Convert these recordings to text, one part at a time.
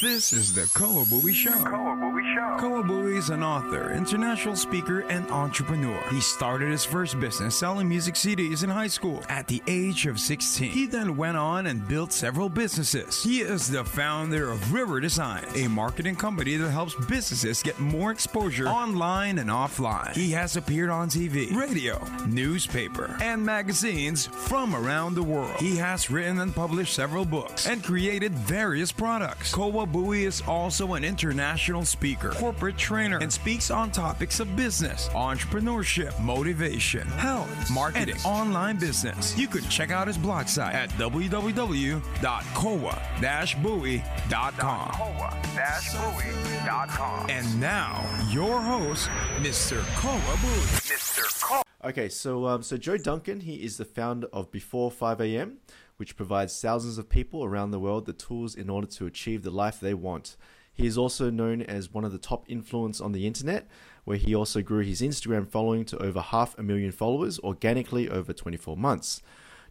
This is the Koa Show. Koa Show. Koa is an author, international speaker, and entrepreneur. He started his first business selling music CDs in high school at the age of 16. He then went on and built several businesses. He is the founder of River Design, a marketing company that helps businesses get more exposure online and offline. He has appeared on TV, radio, newspaper, and magazines from around the world. He has written and published several books and created various products. Koa Bowie is also an international speaker, corporate trainer, and speaks on topics of business, entrepreneurship, motivation, health, marketing, and online business. You can check out his blog site at www.koa-bowie.com. Koa-bowie.com. And now, your host, Mr. Koa Bowie. Mr. Koa. Okay, so um, so Joe Duncan, he is the founder of Before 5 a.m., which provides thousands of people around the world the tools in order to achieve the life they want. He is also known as one of the top influence on the internet, where he also grew his Instagram following to over half a million followers organically over 24 months.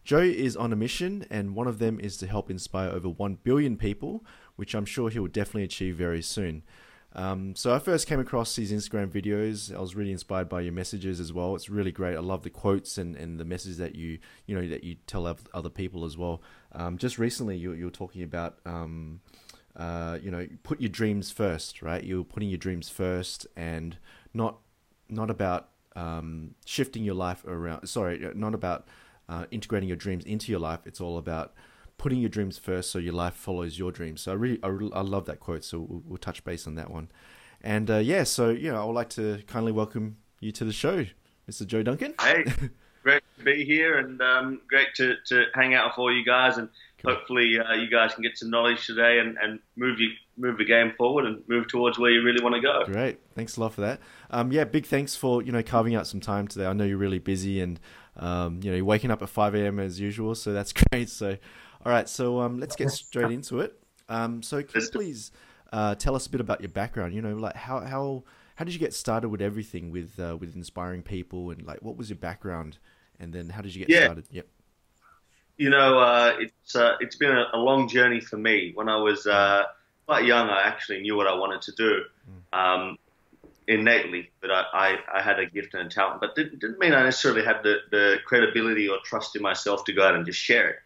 Joe is on a mission, and one of them is to help inspire over 1 billion people, which I'm sure he will definitely achieve very soon. Um, so I first came across these Instagram videos. I was really inspired by your messages as well. It's really great. I love the quotes and, and the message that you you know that you tell other people as well. Um, just recently, you, you were talking about um, uh, you know put your dreams first, right? You're putting your dreams first and not not about um, shifting your life around. Sorry, not about uh, integrating your dreams into your life. It's all about putting your dreams first so your life follows your dreams. So I really, I, I love that quote. So we'll, we'll, touch base on that one. And uh, yeah, so you know, I would like to kindly welcome you to the show, Mr. Joe Duncan. Hey, great to be here, and um, great to, to hang out with all you guys, and cool. hopefully uh, you guys can get some knowledge today and, and move you move the game forward and move towards where you really want to go. Great, thanks a lot for that. Um, yeah, big thanks for you know carving out some time today. I know you're really busy, and um, you know you're waking up at 5 a.m. as usual, so that's great. So all right, so um, let's get straight into it. Um, so can you please uh, tell us a bit about your background? You know, like how how how did you get started with everything with uh, with inspiring people, and like what was your background, and then how did you get yeah. started? Yep. You know, uh, it's uh, it's been a, a, long journey for me. When I was uh, quite young, I actually knew what I wanted to do. Um, innately but I, I, I, had a gift and a talent, but didn't, didn't mean I necessarily had the, the credibility or trust in myself to go out and just share it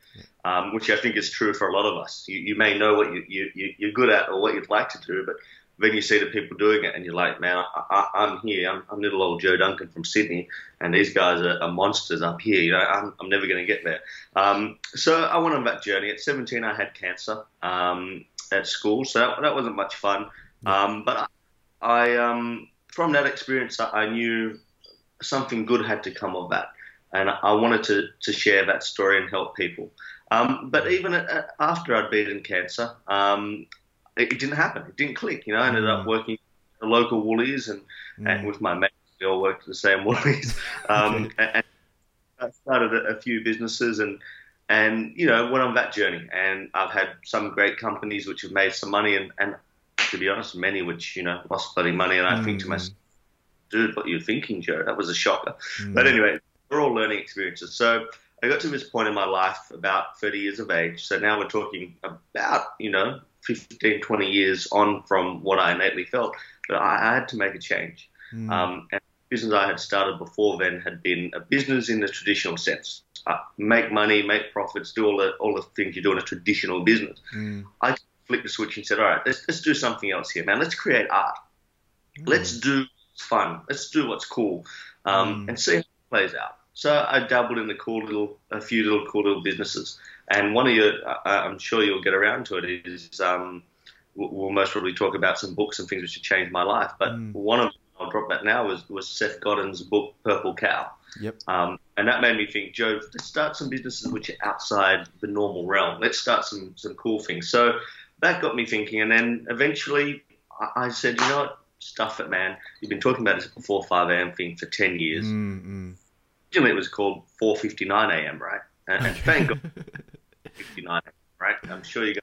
um, which I think is true for a lot of us. You, you may know what you, you, you're good at or what you'd like to do, but then you see the people doing it and you're like, man, I, am here. I'm, I'm, little old Joe Duncan from Sydney, and these guys are, are monsters up here. You know, I'm, I'm never going to get there. Um, so I went on that journey. At 17, I had cancer um, at school, so that, that wasn't much fun. Um, but I, I um, from that experience, I knew something good had to come of that, and I wanted to, to share that story and help people. Um, but even after I'd beaten cancer, um, it, it, didn't happen. It didn't click. You know, I ended up mm. working at the local Woolies and, mm. and with my mates, we all worked at the same Woolies. Um, and I started a, a few businesses and and you know went on that journey. And I've had some great companies which have made some money, and, and to be honest, many which you know lost bloody money. And I mm. think to mm. myself, dude, what are you thinking, Joe? That was a shocker. Mm. But anyway, we're all learning experiences. So I got to this point in my life about 30 years of age. So now we're talking about, you know, 15, 20 years on from what I innately felt. But I, had to make a change. Mm. Um, and the business I had started before then had been a business in the traditional sense. Uh, make money, make profits, do all the all the things you do in a traditional business. Mm. I flipped the switch and said, all right, let's let's do something else here, man. Let's create art. Mm. Let's do what's fun. Let's do what's cool, um, mm. and see how it plays out. So I dabbled in the cool little, a few little cool little businesses, and one of your, I'm sure you'll get around to it, is um, we'll most probably talk about some books and things which have changed my life. But mm. one of them, I'll drop that now, was, was Seth Godin's book Purple Cow. Yep. Um, and that made me think, Joe, let's start some businesses which are outside the normal realm. Let's start some some cool things. So that got me thinking, and then eventually I, I said, you know what, stuff it, man. You've been talking about this before 5 a.m. thing for 10 years. Mm-hmm originally it was called 4:59 a.m. Right, and, and thank God 59 a.m. right. I'm sure you go,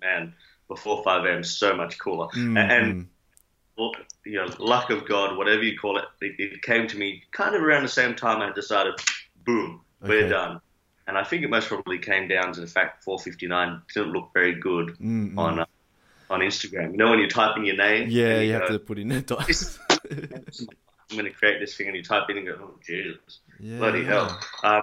man, before 5 a.m. is so much cooler. Mm-hmm. And you know, luck of God, whatever you call it, it, it, came to me kind of around the same time I decided, boom, we're done. And I think it most probably came down to the fact 4:59 didn't look very good mm-hmm. on. Uh, on Instagram. You know when you type in your name. Yeah, and you have to put in a dot. I'm going to create this thing, and you type in and go, oh Jesus, yeah, bloody yeah. hell. Um,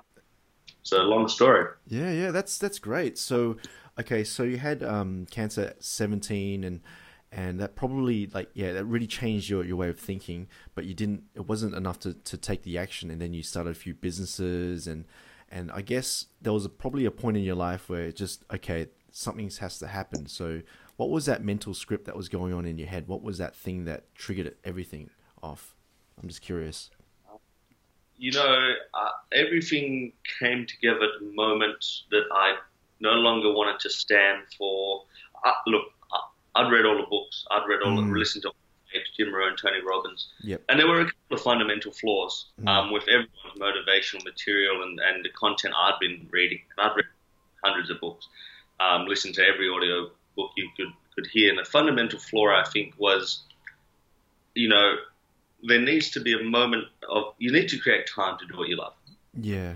so long story. Yeah, yeah, that's that's great. So, okay, so you had um, cancer at seventeen, and and that probably like yeah, that really changed your, your way of thinking. But you didn't. It wasn't enough to, to take the action, and then you started a few businesses, and and I guess there was a, probably a point in your life where it just okay, something has to happen. So, what was that mental script that was going on in your head? What was that thing that triggered everything off? I'm just curious. You know, uh, everything came together at the moment that I no longer wanted to stand for. Uh, look, I, I'd read all the books. I'd read all, Mm. the, listened to Jim Rohn, Tony Robbins, Yep. and there were a couple of fundamental flaws Mm. um, with everyone's motivational material and, and the content I'd been reading. And I'd read hundreds of books, um, listened to every audio book you could could hear. And the fundamental flaw, I think, was, you know, there needs to be a moment of you need to create time to do what you love. Yeah.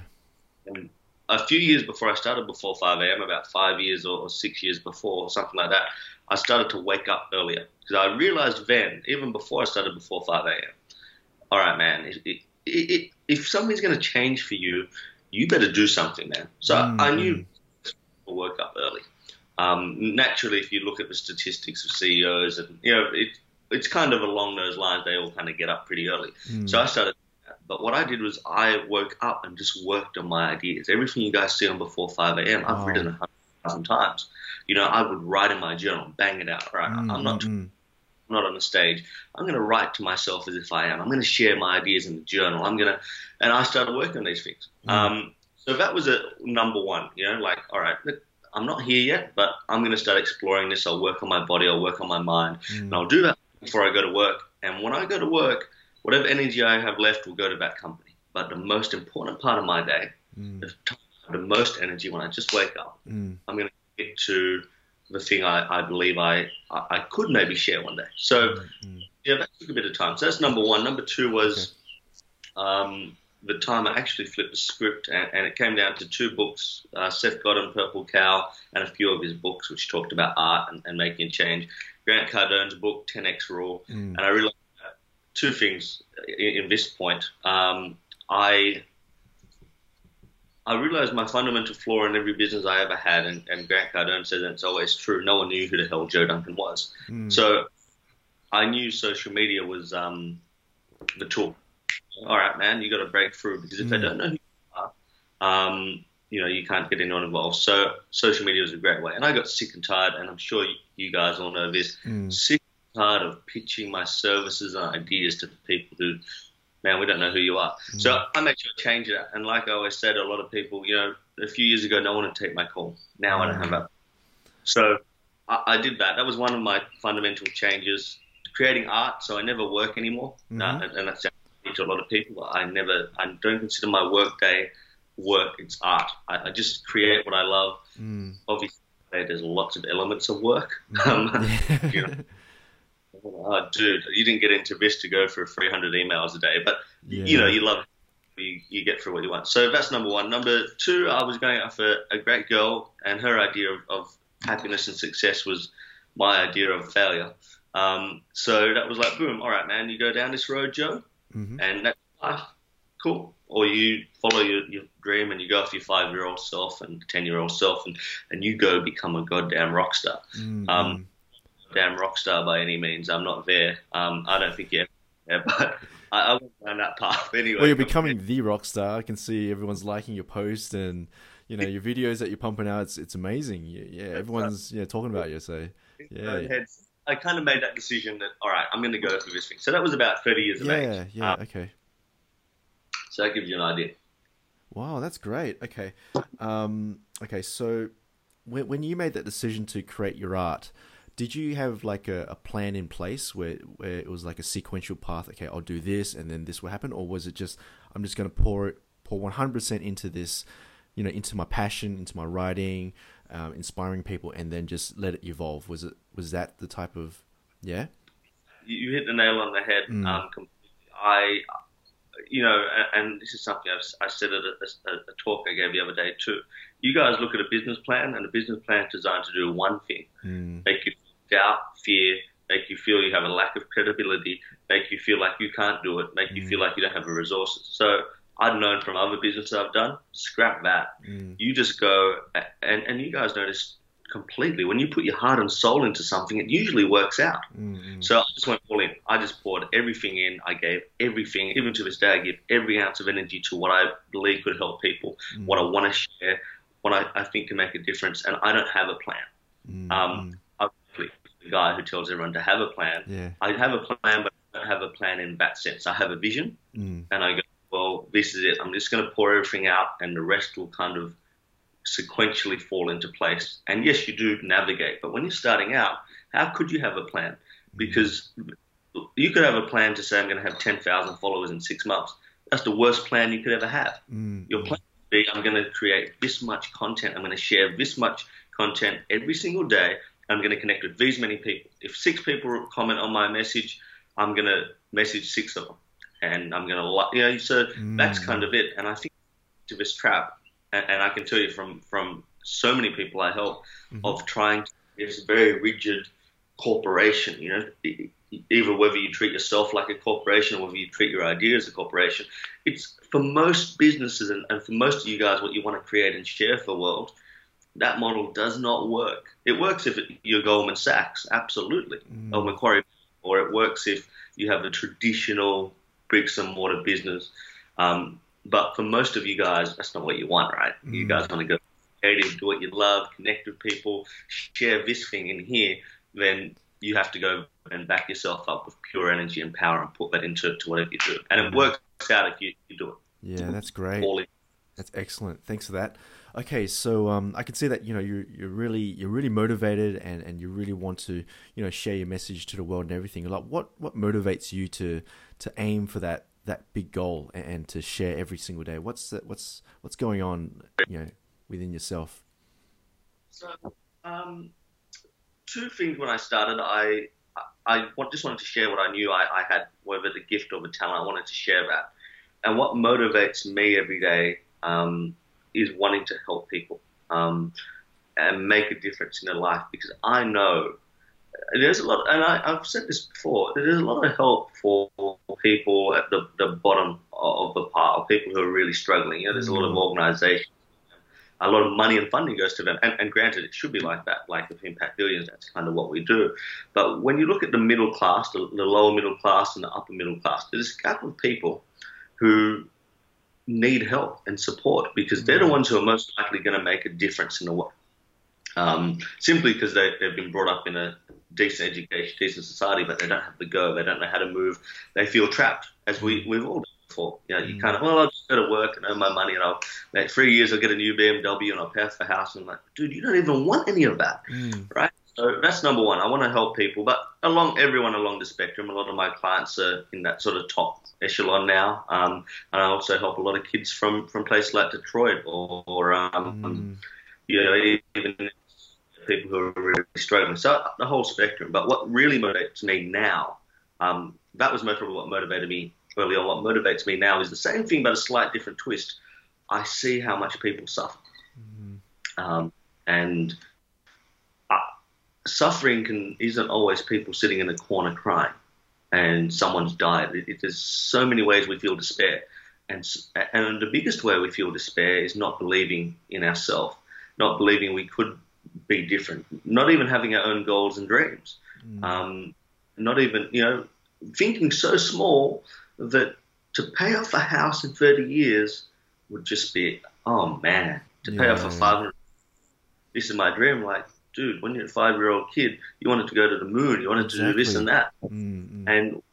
And a few years before I started before 5 a.m., about five years or, six years before, or something like that, I started to wake up earlier because I realized then, even before I started before 5 a.m., all right, man, it, it, it, if something's going to change for you, you better do something, man. So Mm, I knew to work up early. Um, naturally, if you look at the statistics of CEOs, and you know, it, it's kind of along those lines. They all kind of get up pretty early. Mm. So I started. But what I did was I woke up and just worked on my ideas. Everything you guys see on before 5 a.m., I've Wow. written a hundred thousand times. You know, I would write in my journal, bang it out. Right, Mm, I'm not mm, mm. I'm not on the stage. I'm going to write to myself as if I am. I'm going to share my ideas in the journal. I'm going to, and I started working on these things. Mm. Um, so that was a number one. You know, like all right, look, I'm not here yet, but I'm going to start exploring this. I'll work on my body. I'll work on my mind, and Mm. I'll do that before I go to work. And when I go to work, whatever energy I have left will go to that company. But the most important part of my day, Mm. the, time, the most energy when I just wake up, Mm. I'm going to get to the thing I, I believe I, I, could maybe share one day. So, Mm. yeah, that took a bit of time. So that's number one. Number two was um, the time I actually flipped the script, and, and it came down to two books uh, Seth Godin, Purple Cow, and a few of his books, which talked about art and, and making change. Grant Cardone's book, 10x Rule. Mm. And I realized two things in, in this point. Um, I I realized my fundamental flaw in every business I ever had, and, and Grant Cardone says it's always true. No one knew who the hell Joe Duncan was. Mm. So I knew social media was um, the tool. All right, man, you got to break through because if they Mm. don't know who you are, um, you know, you can't get anyone involved. So social media was a great way. And I got sick and tired, and I'm sure you, guys all know this. Mm. Sick and tired of pitching my services and ideas to people who, man, we don't know who you are. So I made sure to change that. And like I always said, a lot of people, you know, a few years ago, no one would take my call. Now I don't have that. So I, I did that. That was one of my fundamental changes. Creating art, so I never work anymore, Mhm. uh, and, and that's to a lot of people. I never, I don't consider my work day work. It's art. I, I just create what I love. Mm. Obviously, there's lots of elements of work. Um, you know, oh, dude, you didn't get into this to go for 300 emails a day, but Yeah. you know, you love. You, you get through what you want. So that's number one. Number two, I was going out for a great girl, and her idea of, of happiness and success was my idea of failure. Um, so that was like, boom, all right, man, you go down this road, Joe, Mhm. and that's life. Cool. Or you follow your, your dream and you go off your five year old self and 10 year old self and, and you go become a goddamn rock star. Mm. Um, damn rock star by any means. I'm not there. Um, I don't think yet. Yeah, but I, I went down that path anyway. well, you're becoming the rock star. I can see everyone's liking your post and you know your videos that you're pumping out. It's it's amazing. Yeah, yeah everyone's yeah talking about you. So yeah, I kind of made that decision that all right, I'm going to go for this thing. So that was about 30 years of yeah, age. yeah. Um, Okay. So that gives you an idea. Wow, that's great. Okay, um, okay. So when when you made that decision to create your art, did you have like a, a plan in place where where it was like a sequential path? Okay, I'll do this, and then this will happen, or was it just I'm just going to pour it pour 100 percent into this, you know, into my passion, into my writing, um, inspiring people, and then just let it evolve? Was it was that the type of yeah? You hit the nail on the head. Mm. Um, completely. I, you know, and this is something I've, I said at a, a, a talk I gave the other day too. You guys look at a business plan, and a business plan is designed to do one thing: Mm, make you doubt, fear, make you feel you have a lack of credibility, make you feel like you can't do it, make you feel like you don't have the resources. So I've known from other businesses I've done, scrap that. You just go, and, and you guys notice completely when you put your heart and soul into something, it usually works out. Mm-hmm. So I just went all in. I just poured everything in. I gave everything, even to this day, I give every ounce of energy to what I believe could help people, mm. what I want to share, what I, I think can make a difference, and I don't have a plan. Mm-hmm. Um, I'm the guy who tells everyone to have a plan. Yeah. I have a plan, but I don't have a plan in that sense. I have a vision, mm. and I go, well, this is it. I'm just going to pour everything out, and the rest will kind of sequentially fall into place. And yes, you do navigate, but when you're starting out, how could you have a plan? Because you could have a plan to say, I'm going to have 10,000 followers in six months. That's the worst plan you could ever have. Mm. Your plan would be, I'm going to create this much content. I'm going to share this much content every single day. I'm going to connect with these many people. If six people comment on my message, I'm going to message six of them. And I'm going to, you know, so mm. that's kind of it. And I think to this trap, and, and I can tell you from, from so many people I help, of trying to, it's a very rigid corporation, you know, either whether you treat yourself like a corporation or whether you treat your idea as a corporation. It's for most businesses and, and for most of you guys, what you want to create and share for the world, that model does not work. It works if it, you're Goldman Sachs, absolutely, or Macquarie, or it works if you have a traditional bricks and mortar business. Um, but for most of you guys, that's not what you want, right? You guys want to go creative, do what you love, connect with people, share this thing in here. Then you have to go and back yourself up with pure energy and power and put that into to whatever you do. And it works out if you, you do it. Yeah, that's great. That's excellent. Thanks for that. Okay, so um, I can see that you know you you're really you're really motivated and, and you really want to you know share your message to the world and everything. Like what what motivates you to to aim for that that big goal and, to share every single day? What's the, what's what's going on you know within yourself? So, um, two things when I started, I I just wanted to share what I knew I, I had, whether the gift or the talent. I wanted to share that, and what motivates me every day um, is wanting to help people um, and make a difference in their life because I know there's a lot, and I, I've said this before. There's a lot of help for people at the, the bottom of the pile, people who are really struggling. You know, there's a lot of organisations a lot of money and funding goes to them. And, and granted, it should be like that. Like with Impact Billions, that's kind of what we do. But when you look at the middle class, the, the lower middle class, and the upper middle class, there's a couple of people who need help and support because they're the ones who are most likely going to make a difference in the world. Um, simply because they, they've been brought up in a decent education, decent society, but they don't have the go. They don't know how to move. They feel trapped, as we, we've all done before. You know, you kind of, well, I'll just go to work and earn my money, and I'll, like, three years I'll get a new BMW and I'll pay off the house. And I'm like, dude, you don't even want any of that, right? So that's number one. I want to help people, but along everyone along the spectrum. A lot of my clients are in that sort of top echelon now, um, and I also help a lot of kids from from places like Detroit or, or um, you know, even people who are really struggling. So the whole spectrum. But what really motivates me now, um, that was most probably what motivated me early on. What motivates me now is the same thing, but a slight different twist. I see how much people suffer, um, and uh, suffering can isn't always people sitting in a corner crying and someone's died. It, it, there's so many ways we feel despair, and and the biggest way we feel despair is not believing in ourselves, not believing we could be different, not even having our own goals and dreams, um, not even you know thinking so small that to pay off a house in 30 years would just be oh man to pay off Yeah. a 500 this is my dream like dude when you're a five year old kid you wanted to go to the moon you wanted to do this and that Mm, mm. and what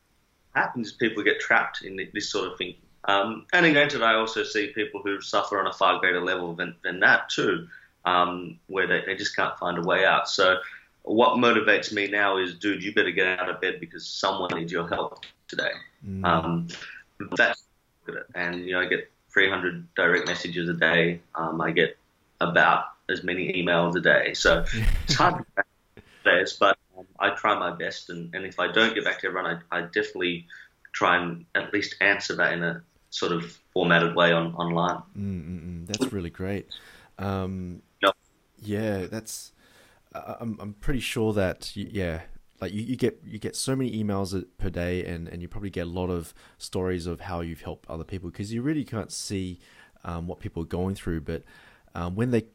happens is people get trapped in this sort of thinking. Um, and in today I also see people who suffer on a far greater level than, than that too, um, where they, they just can't find a way out. So what motivates me now is, dude, you better get out of bed because someone needs your help today. Um, that's. And you know, I get 300 direct messages a day. Um, I get about as many emails a day. So it's hard to this, but um, I try my best. And, and if I don't get back to everyone, I, I definitely try and at least answer that in a sort of formatted way on online. Mm, mm, mm. That's really great. Um. Yeah, that's I'm I'm pretty sure that yeah, like you, you get you get so many emails per day, and and you probably get a lot of stories of how you've helped other people because you really can't see um, what people are going through, but um, when they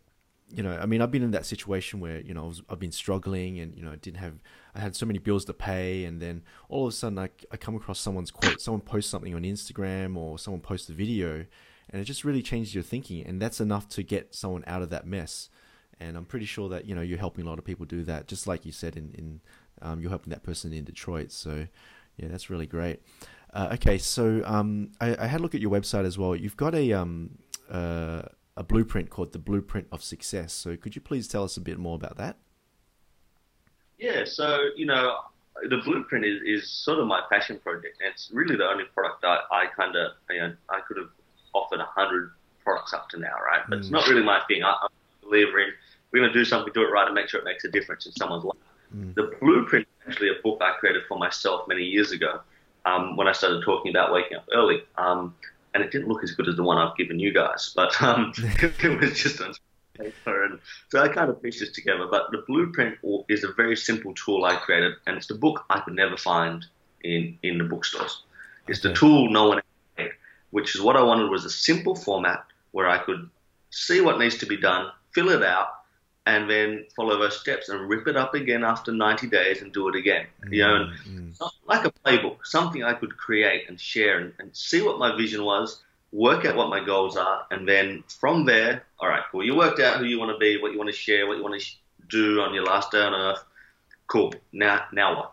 you know, I mean, I've been in that situation where you know I was, I've been struggling, and you know, I didn't have, I had so many bills to pay, and then all of a sudden I, I come across someone's quote, someone posts something on Instagram, or someone posts a video, and it just really changes your thinking, and that's enough to get someone out of that mess. And I'm pretty sure that you know you're helping a lot of people do that, just like you said in in um, you're helping that person in Detroit. So yeah, that's really great. Uh, okay, so um, I, I, had a look at your website as well. You've got a um, uh, a blueprint called the Blueprint of Success. So could you please tell us a bit more about that? Yeah, so you know, the blueprint is, is sort of my passion project, and it's really the only product I, I kind of you know I could have offered a hundred products up to now, right? But mm. it's not really my thing. I, I'm a believer in we're going to do something, do it right, and make sure it makes a difference in someone's life. Mm. The blueprint is actually a book I created for myself many years ago um, when I started talking about waking up early. Um, and it didn't look as good as the one I've given you guys, but um, it was just on paper. And so I kind of pieced this together. But the blueprint is a very simple tool I created, and it's the book I could never find in, in the bookstores. It's okay. the tool no one had, which is what I wanted was a simple format where I could see what needs to be done, fill it out, and then follow those steps and rip it up again after 90 days and do it again. Mm-hmm. You know, mm-hmm. like a playbook, something I could create and share and, and, see what my vision was, work out what my goals are, and then from there, all right, cool. You worked out who you want to be, what you want to share, what you want to do on your last day on earth. Cool. Now, now what?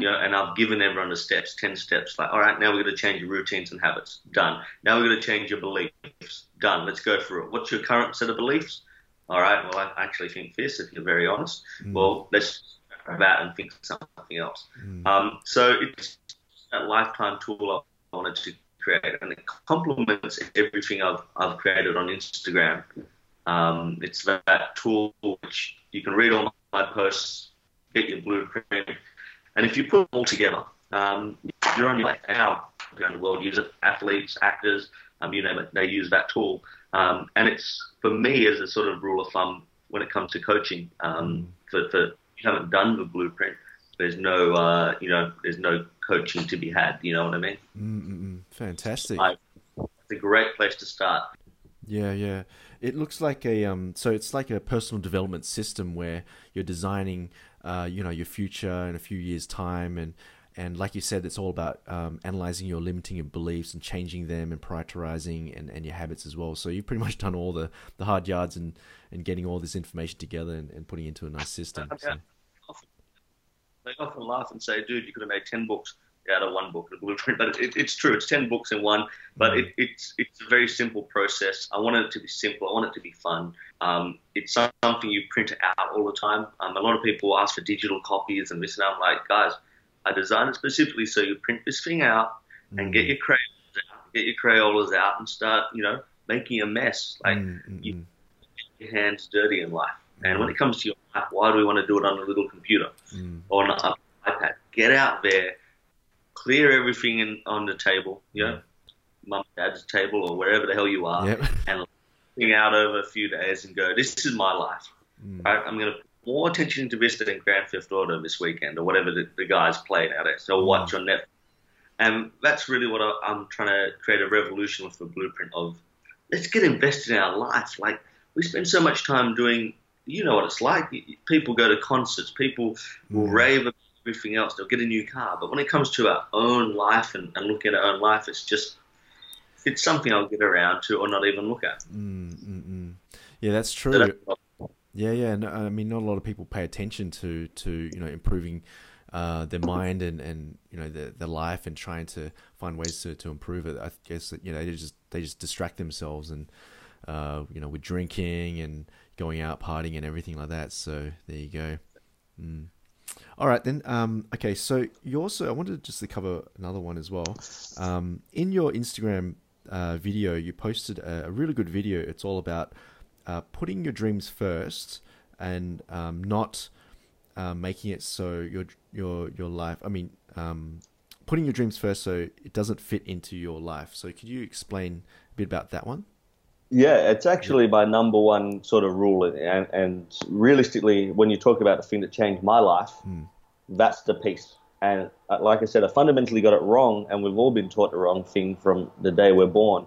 You know, and I've given everyone the steps, 10 steps. Like, all right, now we're going to change your routines and habits. Done. Now we're going to change your beliefs. Done. Let's go through it. What's your current set of beliefs? All right, well, I actually think this, if you're very honest. Mm. Well, let's that and think something else. Mm. Um, so it's a lifetime tool I wanted to create, and it complements everything I've, I've created on Instagram. Um, it's that tool which you can read all my posts, get your blueprint, and if you put them all together, um, you're on your way. How around the world use it, athletes, actors, um, you name it, they use that tool. Um, and it's for me as a sort of rule of thumb when it comes to coaching. Um, for, for you haven't done the blueprint, there's no uh, you know there's no coaching to be had. You know what I mean? Mm-mm. Fantastic. It's a great place to start. Yeah, yeah. It looks like a um. So it's like a personal development system where you're designing, uh, you know, your future in a few years' time, and and like you said, it's all about um, analyzing your limiting your beliefs and changing them and prioritizing and, and your habits as well. So you've pretty much done all the, the hard yards and, and getting all this information together and, and putting it into a nice system. So. They often laugh and say, dude, you could have made 10 books out of one book, the blueprint. But it, it's true, it's 10 books in one, but mm-hmm. it, it's, it's a very simple process. I want it to be simple, I want it to be fun. Um, it's something you print out all the time. Um, a lot of people ask for digital copies and this and I'm like, guys, I designed it specifically so you print this thing out and get mm. your crayons out, get your Crayolas out and start, you know, making a mess. Like mm-hmm. you mm. get your hands dirty in life. And when it comes to your life, why do we want to do it on a little computer mm. or on an iPad? Get out there, clear everything in, on the table, you know, mum dad's table or wherever the hell you are, yep. and out over a few days and go, this is my life. Mm. Right? I'm going to more attention to than Grand Theft Auto this weekend or whatever the, the guys play nowadays. So watch mm. on Netflix. And that's really what I, am trying to create a revolution with the blueprint of let's get invested in our life. Like we spend so much time doing, you know what it's like. People go to concerts, people will mm. rave about everything else. They'll get a new car, but when it comes to our own life and, and looking at our own life, it's just it's something I'll get around to or not even look at. Mm, mm, mm. yeah, that's true. So that's yeah, yeah. No, I mean, not a lot of people pay attention to to you know improving uh, their mind and, and you know their, their life and trying to find ways to, to improve it. I guess you know they just they just distract themselves and uh, you know with drinking and going out partying and everything like that. So there you go. Mm. All right then. Um, okay, so you also I wanted to just to cover another one as well. Um, in your Instagram uh, video, you posted a, a really good video. It's all about uh, putting your dreams first and um, not uh, making it so your your your life. I mean, um, putting your dreams first so it doesn't fit into your life. So, could you explain a bit about that one? Yeah, it's actually my number one sort of rule, and, and realistically, when you talk about the thing that changed my life, mm. that's the piece. And uh, like I said, I fundamentally got it wrong, and we've all been taught the wrong thing from the day we're born.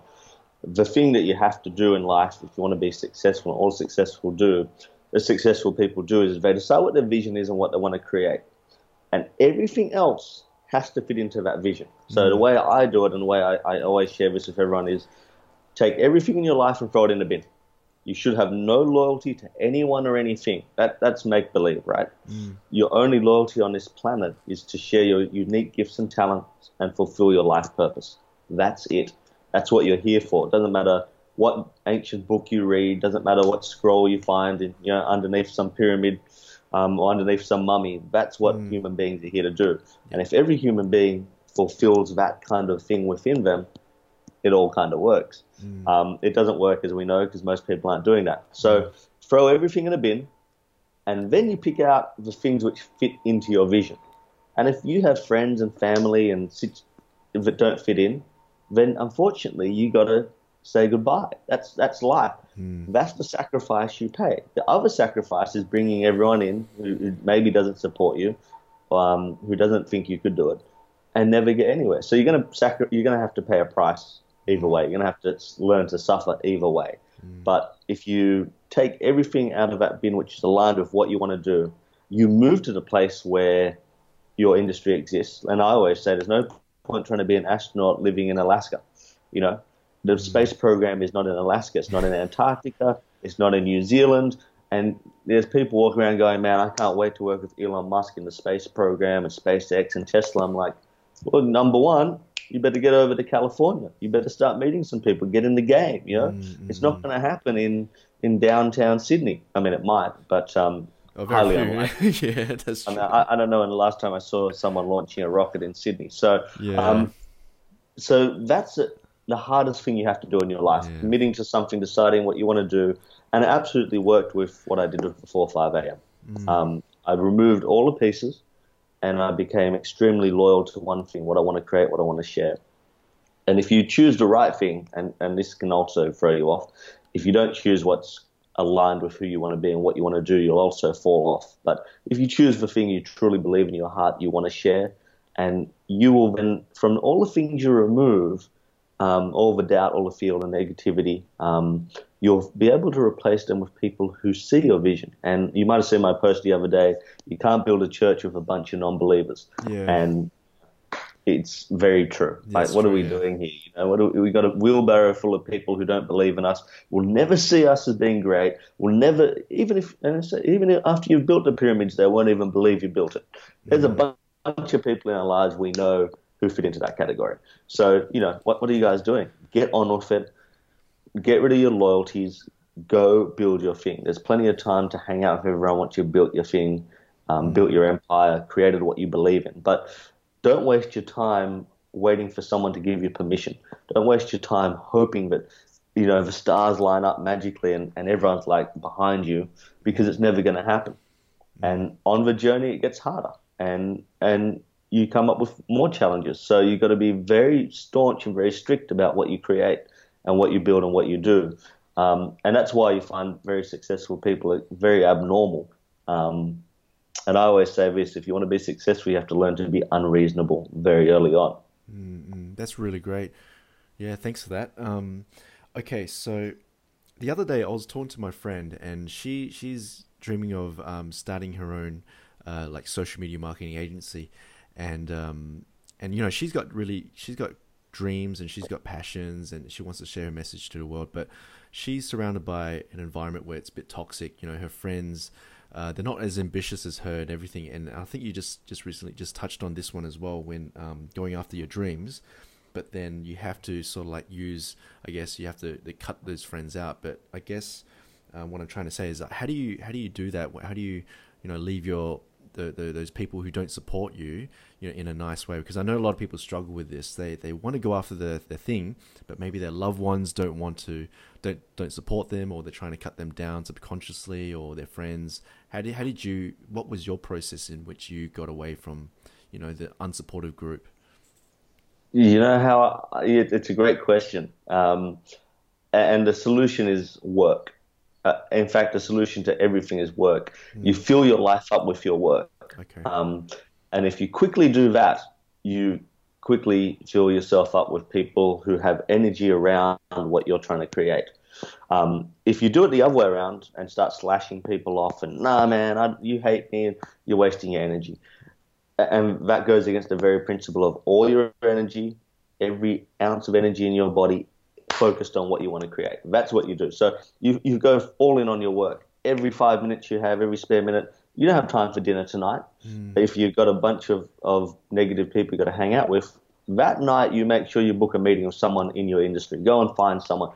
The thing that you have to do in life if you want to be successful, and all successful do, the successful people do, is they decide what their vision is and what they want to create, and everything else has to fit into that vision. So mm. the way I do it, and the way I, I always share this with everyone is Take everything in your life and throw it in the bin. You should have no loyalty to anyone or anything. That that's make believe, right? Mm. Your only loyalty on this planet is to share your unique gifts and talents and fulfill your life purpose. That's it. That's what you're here for. It doesn't matter what ancient book you read. Doesn't matter what scroll you find in, you know, underneath some pyramid um, or underneath some mummy. That's what mm. human beings are here to do. And if every human being fulfills that kind of thing within them, it all kind of works. Mm. Um, it doesn't work as we know because most people aren't doing that. So mm. throw everything in a bin, and then you pick out the things which fit into your vision. And if you have friends and family and if it don't fit in, then unfortunately you got to say goodbye. That's that's life. Mm. That's the sacrifice you pay. The other sacrifice is bringing everyone in who, who maybe doesn't support you, um, who doesn't think you could do it, and never get anywhere. So you're gonna sacri- you're gonna have to pay a price either way. You're going to have to learn to suffer either way. Mm. But if you take everything out of that bin which is aligned with what you want to do, you move to the place where your industry exists. And I always say there's no point trying to be an astronaut living in Alaska. You know, the mm. space program is not in Alaska, it's not in Antarctica, it's not in New Zealand. And there's people walking around going, man, I can't wait to work with Elon Musk in the space program and SpaceX and Tesla. I'm like, well, number one, you better get over to California. You better start meeting some people, get in the game. You know, mm-hmm. it's not going to happen in in downtown Sydney. I mean, it might, but um, oh, highly unlikely. yeah, that's true. I, mean, I, I, don't know. And the last time I saw someone launching a rocket in Sydney, so yeah. um, so that's. The hardest thing you have to do in your life, yeah. committing to something, deciding what you want to do, and it absolutely worked with what I did before 5 a.m. Mm. Um, I removed all the pieces and I became extremely loyal to one thing, what I want to create, what I want to share. And if you choose the right thing, and, and this can also throw you off, if you don't choose what's aligned with who you want to be and what you want to do, you'll also fall off. But if you choose the thing you truly believe in your heart you want to share, and you will then, from all the things you remove, um, all the doubt, all the fear, the negativity, um, you'll be able to replace them with people who see your vision. And you might have seen my post the other day. You can't build a church with a bunch of non-believers. Yeah. And it's very true. Like, what true, are we yeah. doing here? You know, what we, we got a wheelbarrow full of people who don't believe in us. Will never see us as being great. Will never, even if, even after you've built the pyramids, they won't even believe you built it. There's yeah. a bunch of people in our lives we know who fit into that category. So, you know, what what are you guys doing? Get on with it get rid of your loyalties, go build your thing. There's plenty of time to hang out with everyone once you've built your thing, um, mm. built your empire, created what you believe in. But don't waste your time waiting for someone to give you permission. Don't waste your time hoping that you know the stars line up magically and, and everyone's like behind you because it's never going to happen. Mm. And on the journey, it gets harder, and and you come up with more challenges. So you've got to be very staunch and very strict about what you create and what you build and what you do. Um, and that's why you find very successful people are very abnormal. Um, and I always say this: if you want to be successful, you have to learn to be unreasonable very early on. Mm-hmm. That's really great. Yeah, thanks for that. Um, okay, so the other day I was talking to my friend, and she she's dreaming of um, starting her own uh, like social media marketing agency, and um, and you know she's got really she's got dreams and she's got passions and she wants to share a message to the world. But she's surrounded by an environment where it's a bit toxic. You know, her friends, uh, they're not as ambitious as her and everything. And I think you just just recently just touched on this one as well when um, going after your dreams. But then you have to sort of like use, I guess you have to cut those friends out. But I guess uh, what I'm trying to say is, how do you how do you do that? How do you you know leave your the, the, those people who don't support you, you know, in a nice way. Because I know a lot of people struggle with this. They they want to go after the the thing, but maybe their loved ones don't want to, don't don't support them, or they're trying to cut them down subconsciously, or their friends. How did how did you? What was your process in which you got away from, you know, the unsupportive group? You know how it's a great question. Um, and the solution is work. Uh, in fact, the solution to everything is work. Mm. You fill your life up with your work. Okay. Um, and if you quickly do that, you quickly fill yourself up with people who have energy around what you're trying to create. Um, if you do it the other way around and start slashing people off and nah man, I, you hate me, and you're wasting your energy, and that goes against the very principle of all your energy, every ounce of energy in your body, focused on what you want to create. That's what you do. So you you go all in on your work. Every five minutes you have, every spare minute, you don't have time for dinner tonight. Mm. If you've got a bunch of, of negative people you've got to hang out with, that night you make sure you book a meeting with someone in your industry. Go and find someone.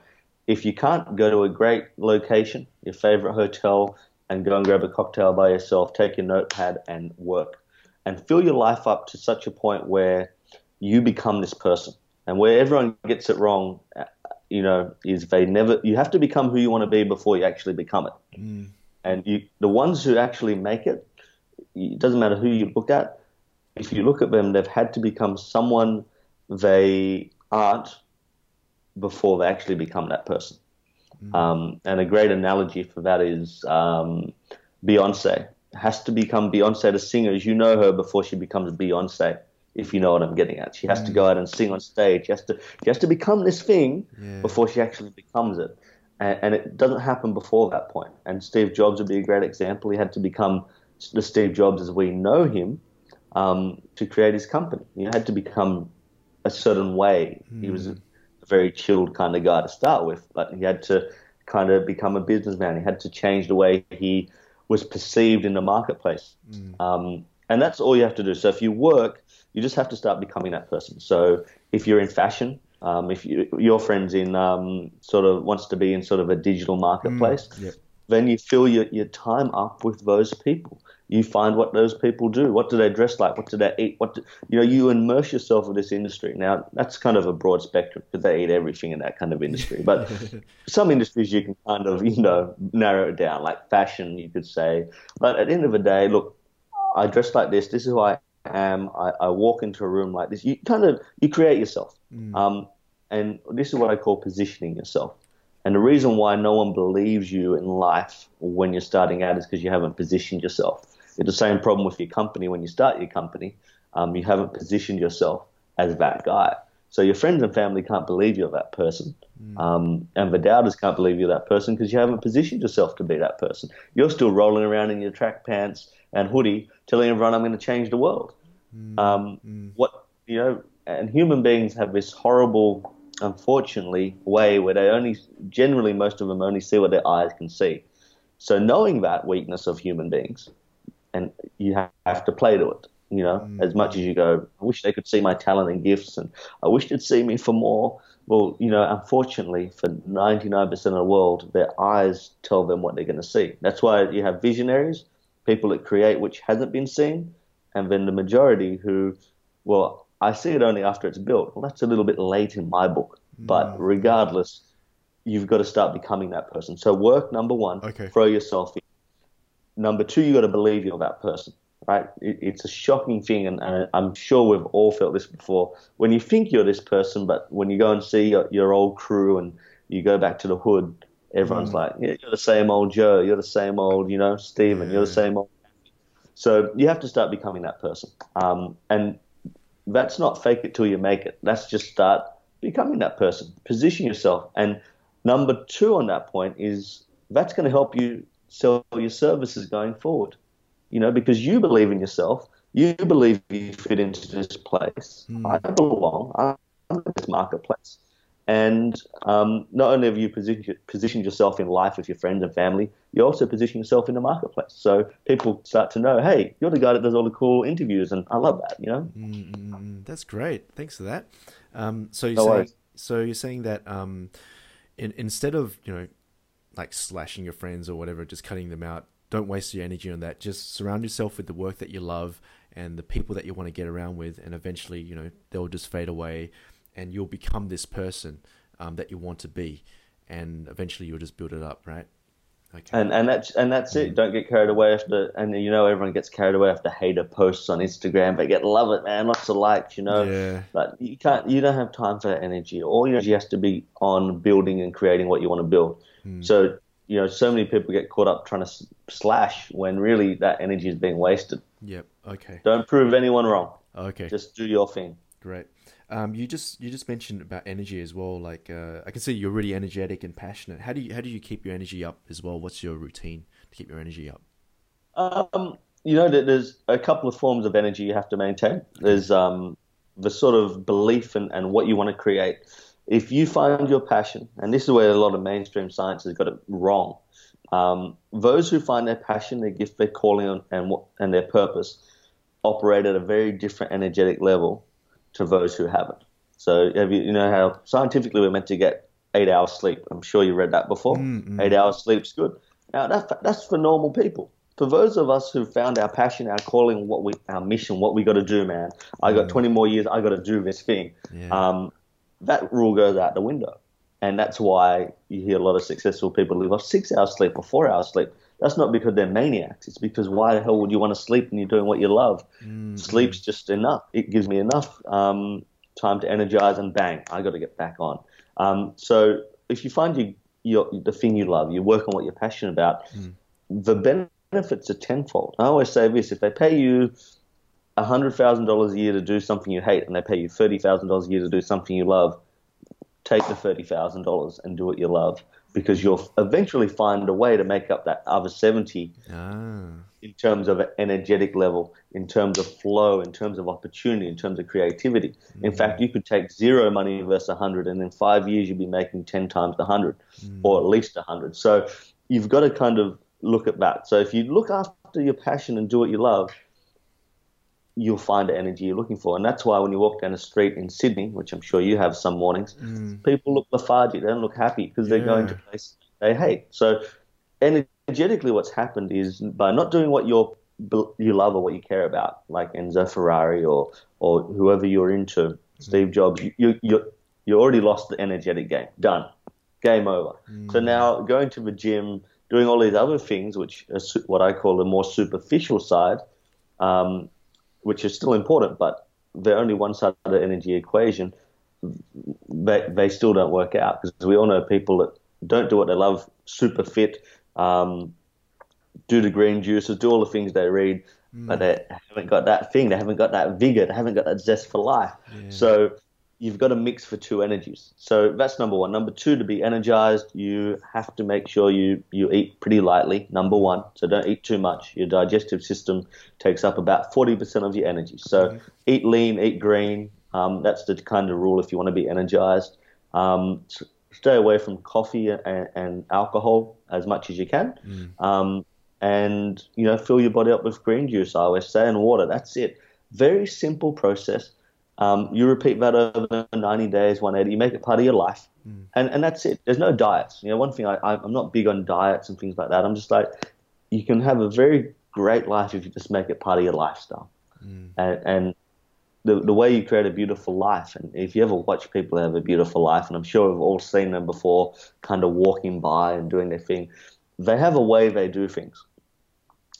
If you can't, go to a great location, your favorite hotel, and go and grab a cocktail by yourself, take your notepad and work. And fill your life up to such a point where you become this person. And where everyone gets it wrong, uh, you know, is they never, you have to become who you want to be before you actually become it. Mm. And you, the ones who actually make it, it doesn't matter who you look at. If you look at them, they've had to become someone they aren't before they actually become that person. Mm. Um, and a great analogy for that is um, Beyonce has to become Beyonce the singer as you know her before she becomes Beyonce. If you know what I'm getting at, she has mm. to go out and sing on stage. She has to she has to become this thing yeah. before she actually becomes it and, and, it doesn't happen before that point. And Steve Jobs would be a great example. He had to become the Steve Jobs as we know him um, to create his company. He had to become a certain way. Mm. He was a very chilled kind of guy to start with, but he had to kind of become a businessman. He had to change the way he was perceived in the marketplace. Mm. Um, and that's all you have to do. So if you work, you just have to start becoming that person. So if you're in fashion, um, if you, your friend's in um, sort of wants to be in sort of a digital marketplace, mm, yep. then you fill your, your time up with those people. You find what those people do. What do they dress like? What do they eat? What do, you know? You immerse yourself in this industry. Now that's kind of a broad spectrum because they eat everything in that kind of industry. But some industries you can kind of you know narrow it down, like fashion, you could say. But at the end of the day, look, I dress like this. This is who I am. I, I walk into a room like this. You kind of you create yourself. Mm. Um, and this is what I call positioning yourself. And the reason why no one believes you in life when you're starting out is because you haven't positioned yourself. It's the same problem with your company when you start your company. Um, you haven't positioned yourself as that guy. So your friends and family can't believe you're that person. Mm. Um, and the doubters can't believe you're that person because you haven't positioned yourself to be that person. You're still rolling around in your track pants and hoodie telling everyone I'm going to change the world. Mm. Um, mm. What, you know, and human beings have this horrible, unfortunately, way where they only, generally, most of them only see what their eyes can see. So knowing that weakness of human beings, and you have to play to it, you know, mm. as much as you go, I wish they could see my talent and gifts, and I wish they'd see me for more. Well, you know, unfortunately, for 99% of the world, their eyes tell them what they're going to see. That's why you have visionaries, people that create which hasn't been seen, and then the majority who, well, I see it only after it's built. Well, that's a little bit late in my book. But regardless, you've got to start becoming that person. So work number one, okay. throw yourself in. Number two, you got to believe you're that person. Right? It, it's a shocking thing, and, and, I'm sure we've all felt this before. When you think you're this person, but when you go and see your, your old crew and you go back to the hood, everyone's mm. like, yeah, "You're the same old Joe. You're the same old, you know, Stephen. Yeah. You're the same old." So you have to start becoming that person. Um, and that's not fake it till you make it. That's just start becoming that person. Position yourself. And number two on that point is that's going to help you sell your services going forward. You know, because you believe in yourself, you believe you fit into this place. Mm. I belong. I'm in this marketplace. And um, not only have you positioned, positioned yourself in life with your friends and family, you also position yourself in the marketplace. So people start to know, hey, you're the guy that does all the cool interviews, and I love that. You know, mm-hmm. that's great. Thanks for that. Um, so you're no saying, so you're saying that um, in, instead of you know, like slashing your friends or whatever, just cutting them out, don't waste your energy on that. Just surround yourself with the work that you love and the people that you want to get around with, and eventually, you know, they'll just fade away and you'll become this person um, that you want to be, and eventually you'll just build it up, right? Okay. And and that's and that's it. Mm. Don't get carried away after. And you know everyone gets carried away after hater posts on Instagram. But get love it, man. Lots of likes, you know. Yeah. But you can't. You don't have time for that energy. All your energy has to be on building and creating what you want to build. Hmm. So you know, so many people get caught up trying to slash when really that energy is being wasted. Yep. Okay. Don't prove anyone wrong. Okay. Just do your thing. Great. Um, you just you just mentioned about energy as well. Like uh, I can see you're really energetic and passionate. How do you how do you keep your energy up as well? What's your routine to keep your energy up? Um, you know, that there's a couple of forms of energy you have to maintain. There's um, the sort of belief and, and what you want to create. If you find your passion, and this is where a lot of mainstream science has got it wrong, um, those who find their passion, their gift, their calling, and, and, what, and their purpose operate at a very different energetic level to those who haven't. So, have you, you know how scientifically we're meant to get eight hours sleep? I'm sure you read that before. Eight hours sleep's good. Now, that, that's for normal people. For those of us who found our passion, our calling, what we, our mission, what we got to do, man. I got 20 more years. I got to do this thing. Yeah. Um, that rule goes out the window, and that's why you hear a lot of successful people live off six hours sleep or four hours sleep. That's not because they're maniacs. It's because why the hell would you want to sleep when you're doing what you love? Sleep's just enough. It gives me enough um, time to energize and bang, I got to get back on. Um, so if you find you, your, the thing you love, you work on what you're passionate about, the benefits are tenfold. I always say this: if they pay you hundred thousand dollars a year to do something you hate, and they pay you thirty thousand dollars a year to do something you love, take the thirty thousand dollars and do what you love, because you'll eventually find a way to make up that other seventy Ah. in terms of an energetic level, in terms of flow, in terms of opportunity, in terms of creativity. In fact, you could take zero money versus a hundred, and in five years you'd be making ten times the hundred, or at least a hundred. So you've got to kind of look at that. So if you look after your passion and do what you love, you'll find the energy you're looking for. And that's why when you walk down the street in Sydney, which I'm sure you have some mornings, mm. people look lethargic. They don't look happy because they're going to Yeah. places they hate. So energetically, what's happened is by not doing what you're, you love or what you care about, like Enzo Ferrari or or whoever you're into, mm. Steve Jobs, you you you you already lost the energetic game. Done, game over. Mm. So now going to the gym, doing all these other things, which su- what I call the more superficial side, um, which is still important, but they're only one side of the energy equation. They they still don't work out because we all know people that don't do what they love, super fit, um, do the green juices, do all the things they read, but they haven't got that thing. They haven't got that vigor. They haven't got that zest for life. So you've got to mix for two energies. So that's number one. Number two, to be energized, you have to make sure you, you eat pretty lightly. Number one. So don't eat too much. Your digestive system takes up about 40% of your energy. So eat lean, eat green. Um, that's the kind of rule if you want to be energized. Um, stay away from coffee and, and alcohol as much as you can. Um, and, you know, fill your body up with green juice, I always say, and water. That's it. Very simple process. Um, you repeat that over 90 days, 180. You make it part of your life, and and that's it. There's no diets. You know, one thing I, I'm not big on diets and things like that. I'm just like, you can have a very great life if you just make it part of your lifestyle, and and the the way you create a beautiful life. And if you ever watch people have a beautiful life, and I'm sure we've all seen them before, kind of walking by and doing their thing, they have a way they do things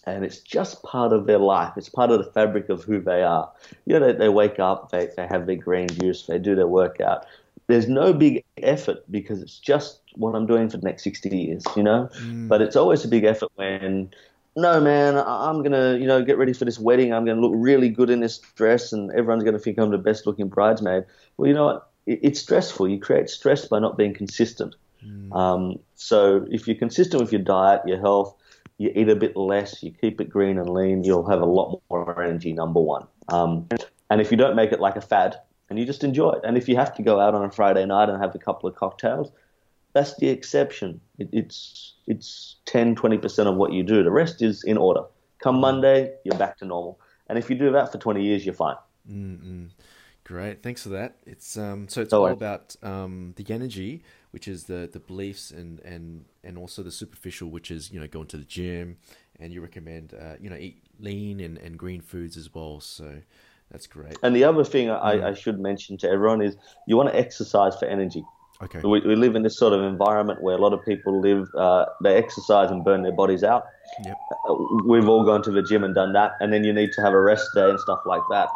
and it's just part of their life. It's part of the fabric of who they are. You know, they, they wake up, they, they have their green juice, they do their workout. There's no big effort because it's just what I'm doing for the next 60 years, you know? But it's always a big effort when, no, man, I'm going to, you know, get ready for this wedding. I'm going to look really good in this dress and everyone's going to think I'm the best looking bridesmaid. Well, you know what? It, it's stressful. You create stress by not being consistent. Um, so if you're consistent with your diet, your health, you eat a bit less, you keep it green and lean, you'll have a lot more energy, number one. Um, and if you don't make it like a fad and you just enjoy it, and if you have to go out on a Friday night and have a couple of cocktails, that's the exception. It, it's it's 10, 20% of what you do. The rest is in order. Come Monday, you're back to normal. And if you do that for 20 years, you're fine. Great, thanks for that. It's um, so it's No all worries. about um, the energy, which is the the beliefs and and and also the superficial, which is you know going to the gym, and you recommend uh, you know eat lean and, and green foods as well. So that's great. And the other thing I, I should mention to everyone is you want to exercise for energy. Okay. We, we live in this sort of environment where a lot of people live, uh, they exercise and burn their bodies out. Yep. Uh, We've all gone to the gym and done that, and then you need to have a rest day and stuff like that.